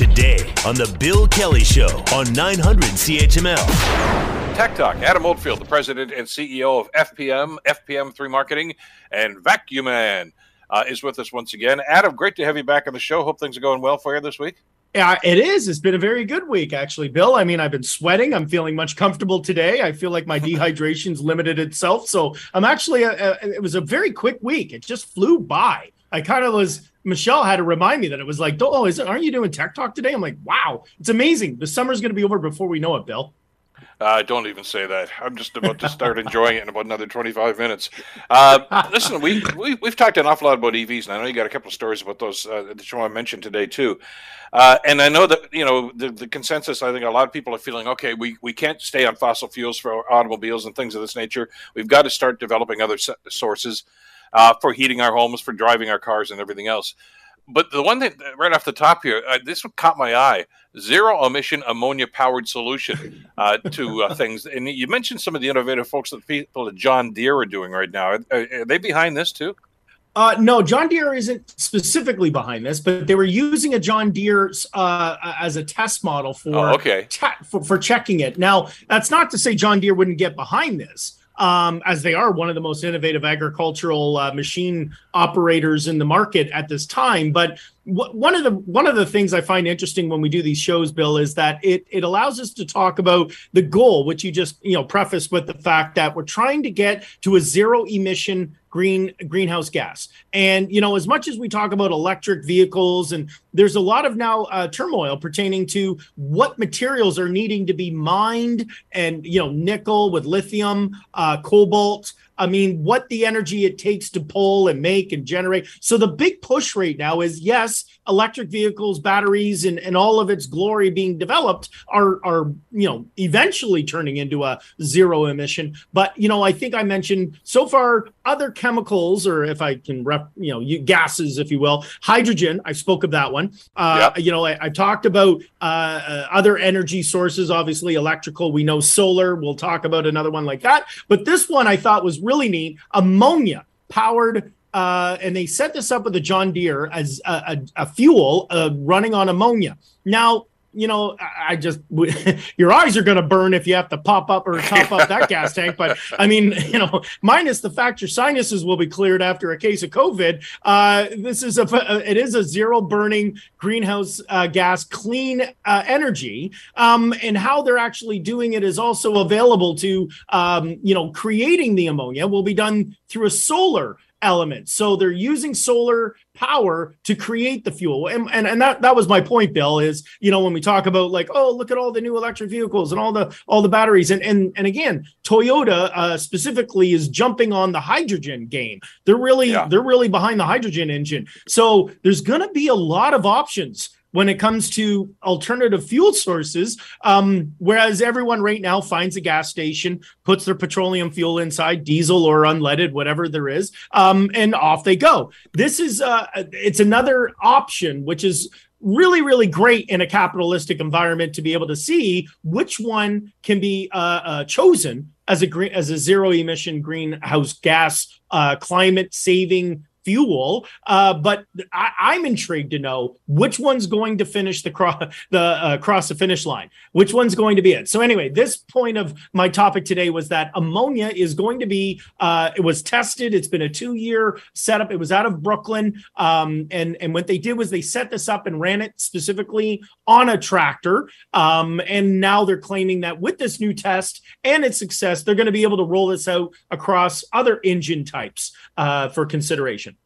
today on The Bill Kelly Show on 900 CHML. Tech Talk. Adam Oldfield, the president and CEO of FPM, FPM3 Marketing, and Vacuuman uh, is with us once again. Adam, great to have you back on the show. Hope things are going well for you this week. Yeah, it is. It's been a very good week, actually, Bill. I mean, I've been sweating. I'm feeling much comfortable today. I feel like my dehydration's limited itself. So I'm actually, a, a, it was a very quick week. It just flew by. I kind of was, Michelle had to remind me that it was like, oh, is it, aren't you doing tech talk today? I'm like, wow, it's amazing. The summer's going to be over before we know it, Bill. Uh, don't even say that. I'm just about to start enjoying it in about another 25 minutes. Uh, listen, we, we, we've talked an awful lot about EVs, and I know you got a couple of stories about those uh, that you want to mention today, too. Uh, and I know that, you know, the, the consensus, I think a lot of people are feeling, okay, we, we can't stay on fossil fuels for automobiles and things of this nature. We've got to start developing other sources uh, for heating our homes, for driving our cars, and everything else but the one thing right off the top here, uh, this one caught my eye: zero emission ammonia powered solution uh, to uh, things. And you mentioned some of the innovative folks that people at John Deere are doing right now. Are, are they behind this too? Uh, no, John Deere isn't specifically behind this, but they were using a John Deere uh, as a test model for, oh, okay. Te- for for checking it. Now, that's not to say John Deere wouldn't get behind this um, as they are one of the most innovative agricultural uh, machine operators in the market at this time. But one of the one of the things I find interesting when we do these shows, Bill, is that it it allows us to talk about the goal, which you just you know preface with the fact that we're trying to get to a zero emission green greenhouse gas. And you know, as much as we talk about electric vehicles, and there's a lot of now uh, turmoil pertaining to what materials are needing to be mined, and you know, nickel with lithium, uh, cobalt. I mean, what the energy it takes to pull and make and generate. So the big push right now is yes, electric vehicles, batteries, and, and all of its glory being developed are are you know eventually turning into a zero emission. But you know, I think I mentioned so far other chemicals, or if I can rep, you know, you, gases, if you will, hydrogen. I spoke of that one. Uh, yep. You know, I, I talked about uh, uh, other energy sources. Obviously, electrical. We know solar. We'll talk about another one like that. But this one I thought was really neat. Ammonia powered uh, and they set this up with a John Deere as a, a, a fuel uh, running on ammonia. Now, you know, I just your eyes are going to burn if you have to pop up or top up that gas tank. But I mean, you know, minus the fact your sinuses will be cleared after a case of COVID. Uh, this is a it is a zero burning greenhouse uh, gas clean uh, energy, um, and how they're actually doing it is also available to um, you know creating the ammonia will be done through a solar element. So they're using solar power to create the fuel. And, and, and that, that was my point, Bill, is, you know, when we talk about like, oh, look at all the new electric vehicles and all the, all the batteries. And, and, and again, Toyota uh, specifically is jumping on the hydrogen game. They're really, yeah. they're really behind the hydrogen engine. So there's going to be a lot of options when it comes to alternative fuel sources. Um, whereas everyone right now finds a gas station, puts their petroleum fuel inside, diesel or unleaded, whatever there is, um, and off they go. This is uh, it's another option, which is really really great in a capitalistic environment to be able to see which one can be uh, uh, chosen as a green as a zero emission greenhouse gas uh, climate saving fuel. Uh, but I, am intrigued to know which one's going to finish the cross the uh, cross the finish line. Which one's going to be it? So anyway, this point of my topic today was that ammonia is going to be. Uh, it was tested. It's been a two year setup. It was out of Brooklyn, um, and and what they did was they set this up and ran it specifically on a tractor. Um, and now they're claiming that with this new test and its success, they're going to be able to roll this out across other engine types uh, for consideration.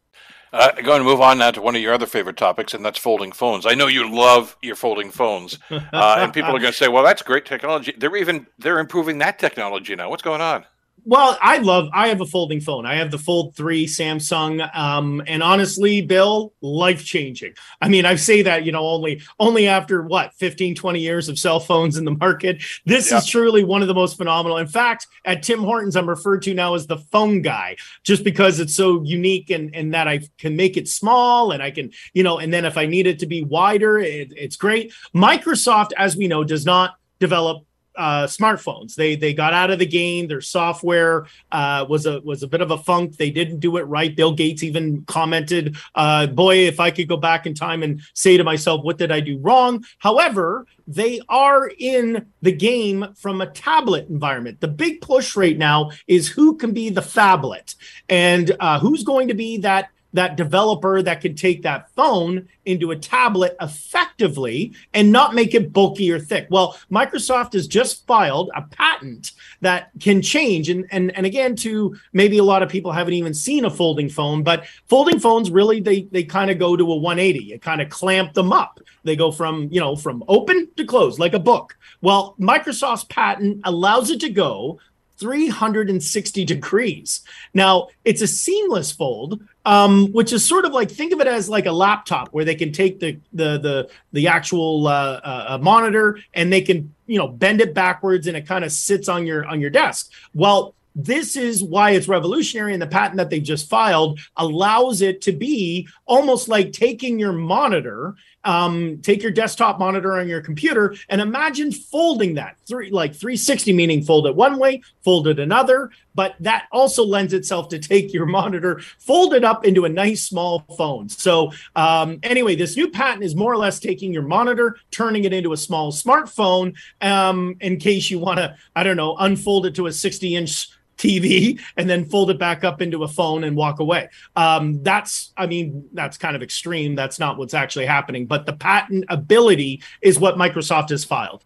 Uh, going to move on now to one of your other favorite topics, and that's folding phones. I know you love your folding phones, uh, and people are going to say, "Well, that's great technology." They're even they're improving that technology now. What's going on? Well, I love. I have a folding phone. I have the Fold Three Samsung, um, and honestly, Bill, life changing. I mean, I say that you know only only after what 15, 20 years of cell phones in the market. This is truly one of the most phenomenal. In fact, at Tim Hortons, I'm referred to now as the phone guy, just because it's so unique and and that I can make it small and I can you know, and then if I need it to be wider, it, it's great. Microsoft, as we know, does not develop uh, smartphones. They they got out of the game. Their software uh, was a was a bit of a funk. They didn't do it right. Bill Gates even commented, uh, "Boy, if I could go back in time and say to myself, what did I do wrong?" However, they are in the game from a tablet environment. The big push right now is who can be the phablet and uh, who's going to be that that developer that can take that phone into a tablet effectively and not make it bulky or thick. Well, Microsoft has just filed a patent that can change. And, and, and again, to maybe a lot of people haven't even seen a folding phone, but folding phones really, they, they kind of go to a 180. You kind of clamp them up. They go from, you know, from open to close like a book. Well, Microsoft's patent allows it to go 360 degrees. Now, it's a seamless fold, um, which is sort of like think of it as like a laptop where they can take the the the the actual uh, uh, monitor and they can you know bend it backwards and it kind of sits on your on your desk. Well, this is why it's revolutionary and the patent that they just filed allows it to be almost like taking your monitor um, take your desktop monitor on your computer and imagine folding that three like 360 meaning fold it one way fold it another but that also lends itself to take your monitor fold it up into a nice small phone. So um, anyway this new patent is more or less taking your monitor turning it into a small smartphone um, in case you want to i don't know unfold it to a 60 inch TV and then fold it back up into a phone and walk away. Um, that's, I mean, that's kind of extreme. That's not what's actually happening. But the patent ability is what Microsoft has filed.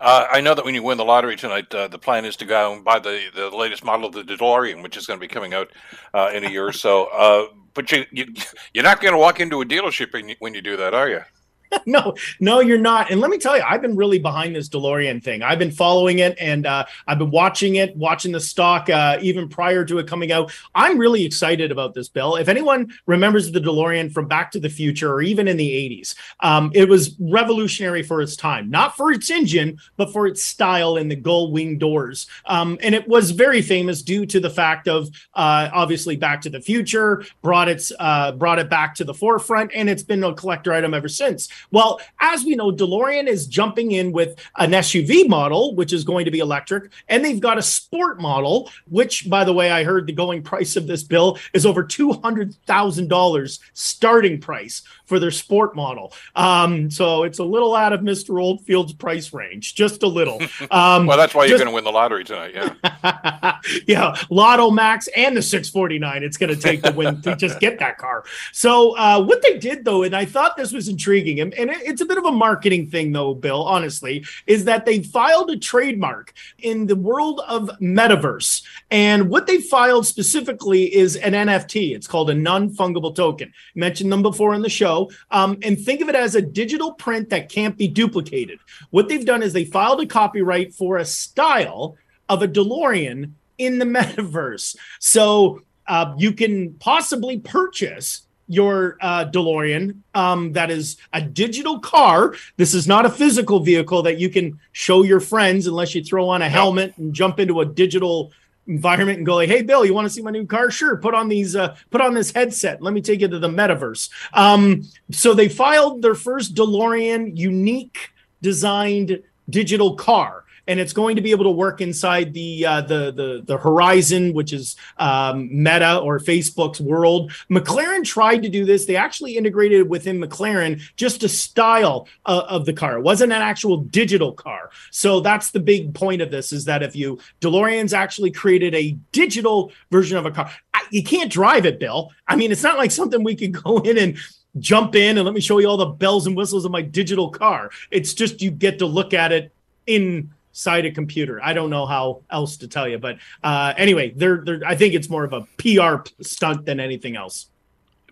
Uh, I know that when you win the lottery tonight, uh, the plan is to go and buy the, the latest model of the DeLorean, which is going to be coming out uh, in a year or so. Uh, but you, you, you're not going to walk into a dealership when you do that, are you? no, no, you're not. And let me tell you, I've been really behind this DeLorean thing. I've been following it and uh, I've been watching it, watching the stock uh, even prior to it coming out. I'm really excited about this, Bill. If anyone remembers the DeLorean from Back to the Future or even in the 80s, um, it was revolutionary for its time, not for its engine, but for its style and the gull wing doors. Um, and it was very famous due to the fact of uh, obviously Back to the Future brought its uh, brought it back to the forefront, and it's been a collector item ever since. Well, as we know, DeLorean is jumping in with an SUV model, which is going to be electric, and they've got a sport model, which, by the way, I heard the going price of this bill is over $200,000 starting price for their sport model. Um, so it's a little out of Mr. Oldfield's price range, just a little. Um, well, that's why you're going to win the lottery tonight. Yeah. yeah. Lotto Max and the 649. It's going to take the win to just get that car. So uh, what they did, though, and I thought this was intriguing, and, and it's a bit of a marketing thing, though, Bill, honestly, is that they filed a trademark in the world of metaverse. And what they filed specifically is an NFT. It's called a non fungible token. mentioned them before in the show. Um, and think of it as a digital print that can't be duplicated. What they've done is they filed a copyright for a style of a DeLorean in the metaverse. So uh, you can possibly purchase your uh, DeLorean um, that is a digital car. This is not a physical vehicle that you can show your friends unless you throw on a helmet and jump into a digital environment and go like, "Hey, Bill, you want to see my new car? Sure, put on these, uh, put on this headset. Let me take you to the metaverse." Um, so they filed their first DeLorean unique designed digital car and it's going to be able to work inside the uh, the, the the Horizon, which is um, Meta or Facebook's world. McLaren tried to do this. They actually integrated within McLaren just a style uh, of the car. It wasn't an actual digital car. So that's the big point of this: is that if you DeLorean's actually created a digital version of a car, you can't drive it, Bill. I mean, it's not like something we can go in and jump in and let me show you all the bells and whistles of my digital car. It's just you get to look at it in side a computer. I don't know how else to tell you, but uh, anyway, they're, they're, I think it's more of a PR stunt than anything else.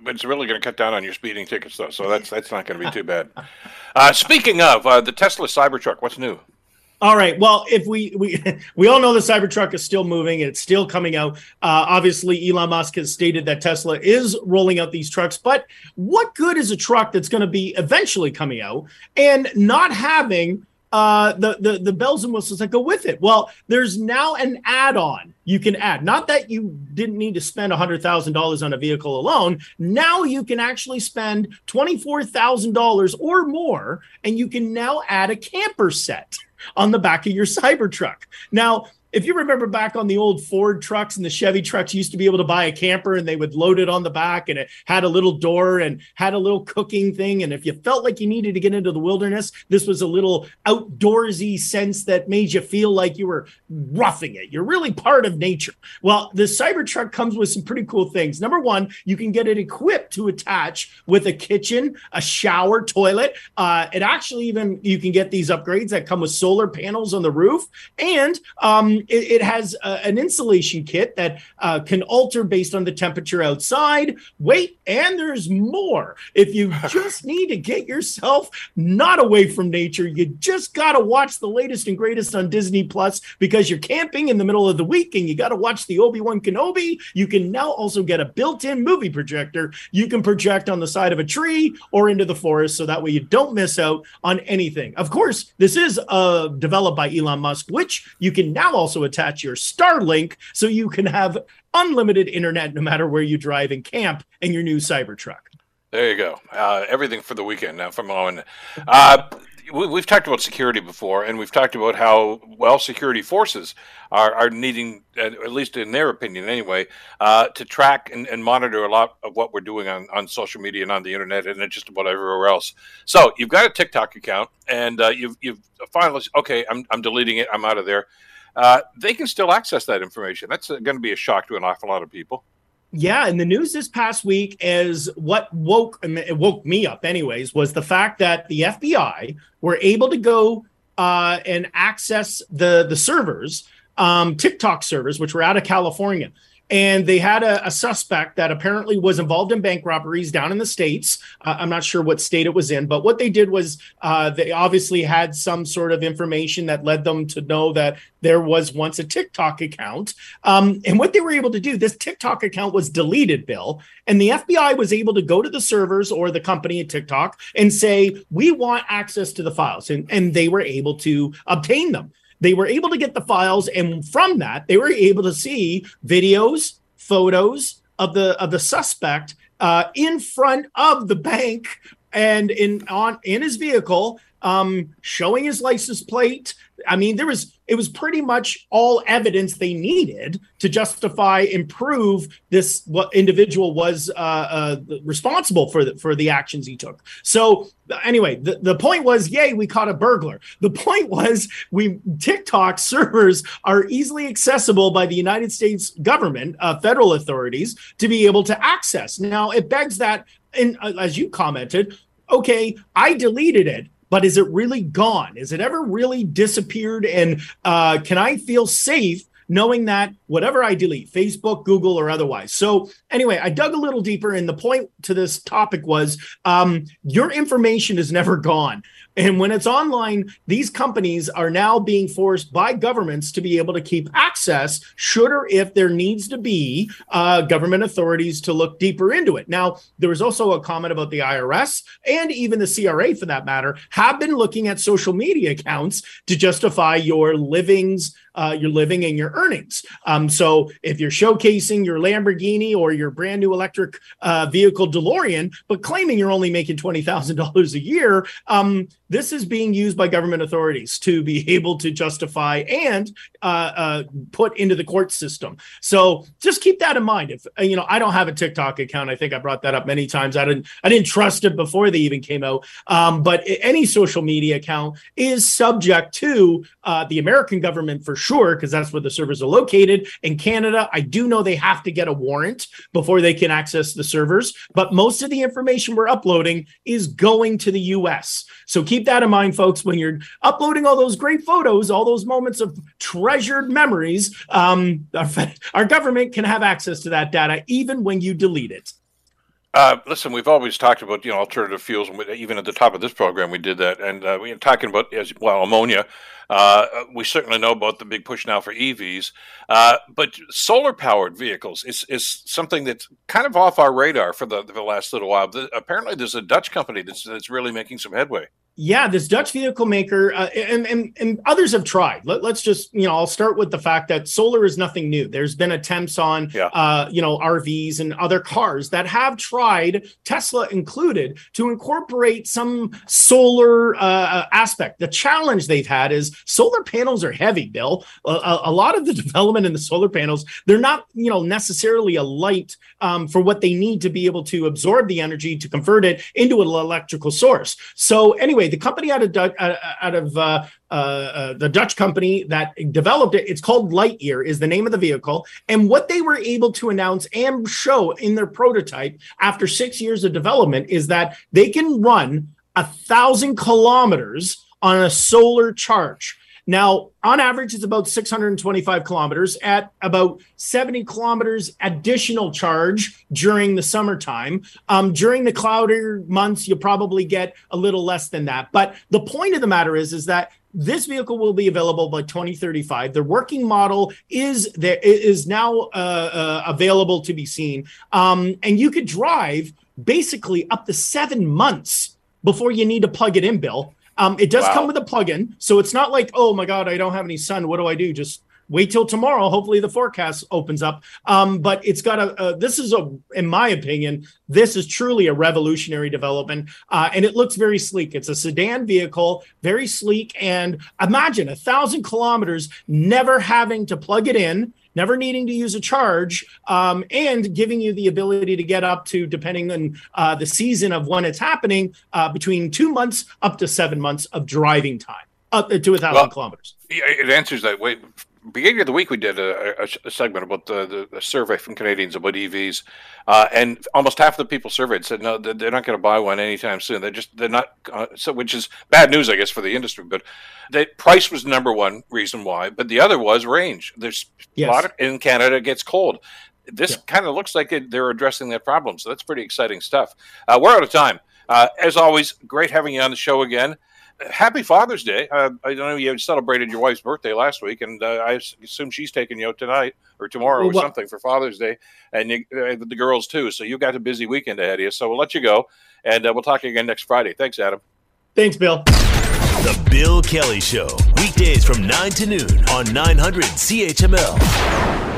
But it's really going to cut down on your speeding tickets, though, so that's that's not going to be too bad. Uh, speaking of uh, the Tesla Cybertruck, what's new? All right. Well, if we we we all know the Cybertruck is still moving, it's still coming out. Uh, obviously, Elon Musk has stated that Tesla is rolling out these trucks. But what good is a truck that's going to be eventually coming out and not having uh, the, the the bells and whistles that go with it. Well, there's now an add-on you can add. Not that you didn't need to spend hundred thousand dollars on a vehicle alone. Now you can actually spend twenty four thousand dollars or more, and you can now add a camper set. on the back of your Cybertruck. Now, if you remember back on the old Ford trucks and the Chevy trucks, used to be able to buy a camper and they would load it on the back and it had a little door and had a little cooking thing. And if you felt like you needed to get into the wilderness, this was a little outdoorsy sense that made you feel like you were roughing it. You're really part of nature. Well, the Cybertruck comes with some pretty cool things. Number one, you can get it equipped to attach with a kitchen, a shower, toilet. Uh, it actually even you can get these upgrades that come with solar panels on the roof and um, it, it has uh, an insulation kit that uh, can alter based on the temperature outside. Wait, and there's more. If you just need to get yourself not away from nature, you just got to watch the latest and greatest on Disney Plus because you're camping in the middle of the week and you got to watch the Obi Wan Kenobi. You can now also get a built in movie projector. You can project on the side of a tree or into the forest so that way you don't miss out on anything. Of course, this is uh, developed by Elon Musk, which you can now also also attach your Starlink so you can have unlimited internet no matter where you drive and camp in your new Cybertruck. There you go. Uh, everything for the weekend now from on. Uh, we, have talked about security before, and we've talked about how well security forces are, are needing, at least in their opinion anyway, uh, to track and, and, monitor a lot of what we're doing on, on social media and on the internet and just about everywhere else. So you've got a TikTok account, and uh, you've you've finally okay, I'm I'm deleting it, I'm out of there uh, they can still access that information. That's uh, going to be a shock to an awful lot of people. Yeah, and the news this past week is what woke it woke me up, anyways, was the fact that the FBI were able to go uh, and access the the servers, um, TikTok servers, which were out of California and they had a, a, suspect that apparently was involved in bank robberies down in the states. Uh, I'm not sure what state it was in, but what they did was uh, they obviously had some sort of information that led them to know that there was once a TikTok account. Um, and what they were able to do, this TikTok account was deleted, Bill, and the FBI was able to go to the servers or the company at TikTok and say, "We want access to the files," and and they were able to obtain them they were able to get the files and from that they were able to see videos photos of the of the suspect uh, in front of the bank and in on in his vehicle um, showing his license plate I mean, there was it was pretty much all evidence they needed to justify and prove this what individual was uh, uh, responsible for the for the actions he took. So anyway, the, the point was, yay, we caught a burglar. The point was we TikTok servers are easily accessible by the United States government, uh, federal authorities, to be able to access. Now it begs that, and uh, as you commented, okay, I deleted it but is it really gone? Is it ever really disappeared? And uh, can I feel safe knowing that whatever I delete, Facebook, Google, or otherwise. So, anyway, I dug a little deeper, and the point to this topic was um, your information is never gone. And when it's online, these companies are now being forced by governments to be able to keep access, should or if there needs to be uh, government authorities to look deeper into it. Now, there was also a comment about the IRS and even the CRA, for that matter, have been looking at social media accounts to justify your livings uh, your living and your earnings. Um, so if you're showcasing your Lamborghini or your brand new electric uh, vehicle DeLorean, but claiming you're only making twenty thousand dollars a year, um, this is being used by government authorities to be able to justify and uh, uh, put into the court system. So just keep that in mind. If uh, you know, I don't have a TikTok account. I think I brought that up many times. I didn't. I didn't trust it before they even came out. Um, but any social media account is subject to uh, the American government for sure, because that's where the servers are located. In Canada, I do know they have to get a warrant before they can access the servers. But most of the information we're uploading is going to the U.S. So keep that in mind, folks, when you're uploading all those great photos, all those moments of treasured memories. Um, our, our government can have access to that data even when you delete it. Uh, listen, we've always talked about you know alternative fuels, and even at the top of this program, we did that, and uh, we are talking about as well ammonia. Uh, we certainly know about the big push now for EVs, uh, but solar powered vehicles is is something that's kind of off our radar for the, the last little while. The, apparently, there's a Dutch company that's that's really making some headway. Yeah, this Dutch vehicle maker uh, and, and and others have tried. Let, us just you know I'll start with the fact that solar is nothing new. There's been attempts on yeah. uh, you know RVs and other cars that have tried Tesla included to incorporate some solar uh, aspect. The challenge they've had is solar panels are heavy. Bill, a, a, lot of the development in the solar panels they're not you know necessarily a light um, for what they need to be able to absorb the energy to convert it into an electrical source. So anyway the company out of out of uh, uh, uh, the Dutch company that developed it, it's called Lightyear, is the name of the vehicle. And what they were able to announce and show in their prototype after six years of development is that they can run a thousand kilometers on a solar charge. Now, on average, it's about 625 kilometers at about 70 kilometers additional charge during the summertime. Um, during the cloudier months, you'll probably get a little less than that. But the point of the matter is, is that this vehicle will be available by 2035. The working model is there is now uh, uh, available to be seen, um, and you could drive basically up to seven months before you need to plug it in, Bill. Um, it does wow. come with a plug-in, so it's not like, oh my god, I don't have any sun. What do I do? Just wait till tomorrow. Hopefully, the forecast opens up. Um, but it's got a. Uh, this is a, in my opinion, this is truly a revolutionary development, uh, and it looks very sleek. It's a sedan vehicle, very sleek, and imagine a thousand kilometers, never having to plug it in never needing to use a charge, um, and giving you the ability to get up to, depending on uh, the season of when it's happening, uh, between two months up to seven months of driving time up to a thousand well, kilometers. It answers that. Wait, beginning of the week, we did a, a, a segment about the, the, survey from Canadians about EVs, uh, and almost half of the people surveyed said no, they're not going to buy one anytime soon. They're just they're not. Uh, so, which is bad news, I guess, for the industry. But the price was number one reason why, but the other was range. There's yes. a lot of, in Canada it gets cold. This yeah. kind of looks like it, they're addressing that problem, so that's pretty exciting stuff. Uh, we're out of time. Uh, as always, great having you on the show again happy Father's Day. Uh, I don't know you celebrated your wife's birthday last week, and uh, I assume she's taking you out tonight or tomorrow well, or something for Father's Day, and you, uh, the girls too. So you've got a busy weekend ahead of you. So we'll let you go, and uh, we'll talk again next Friday. Thanks, Adam. Thanks, Bill. The Bill Kelly Show, weekdays from 9 to noon on 900 CHML.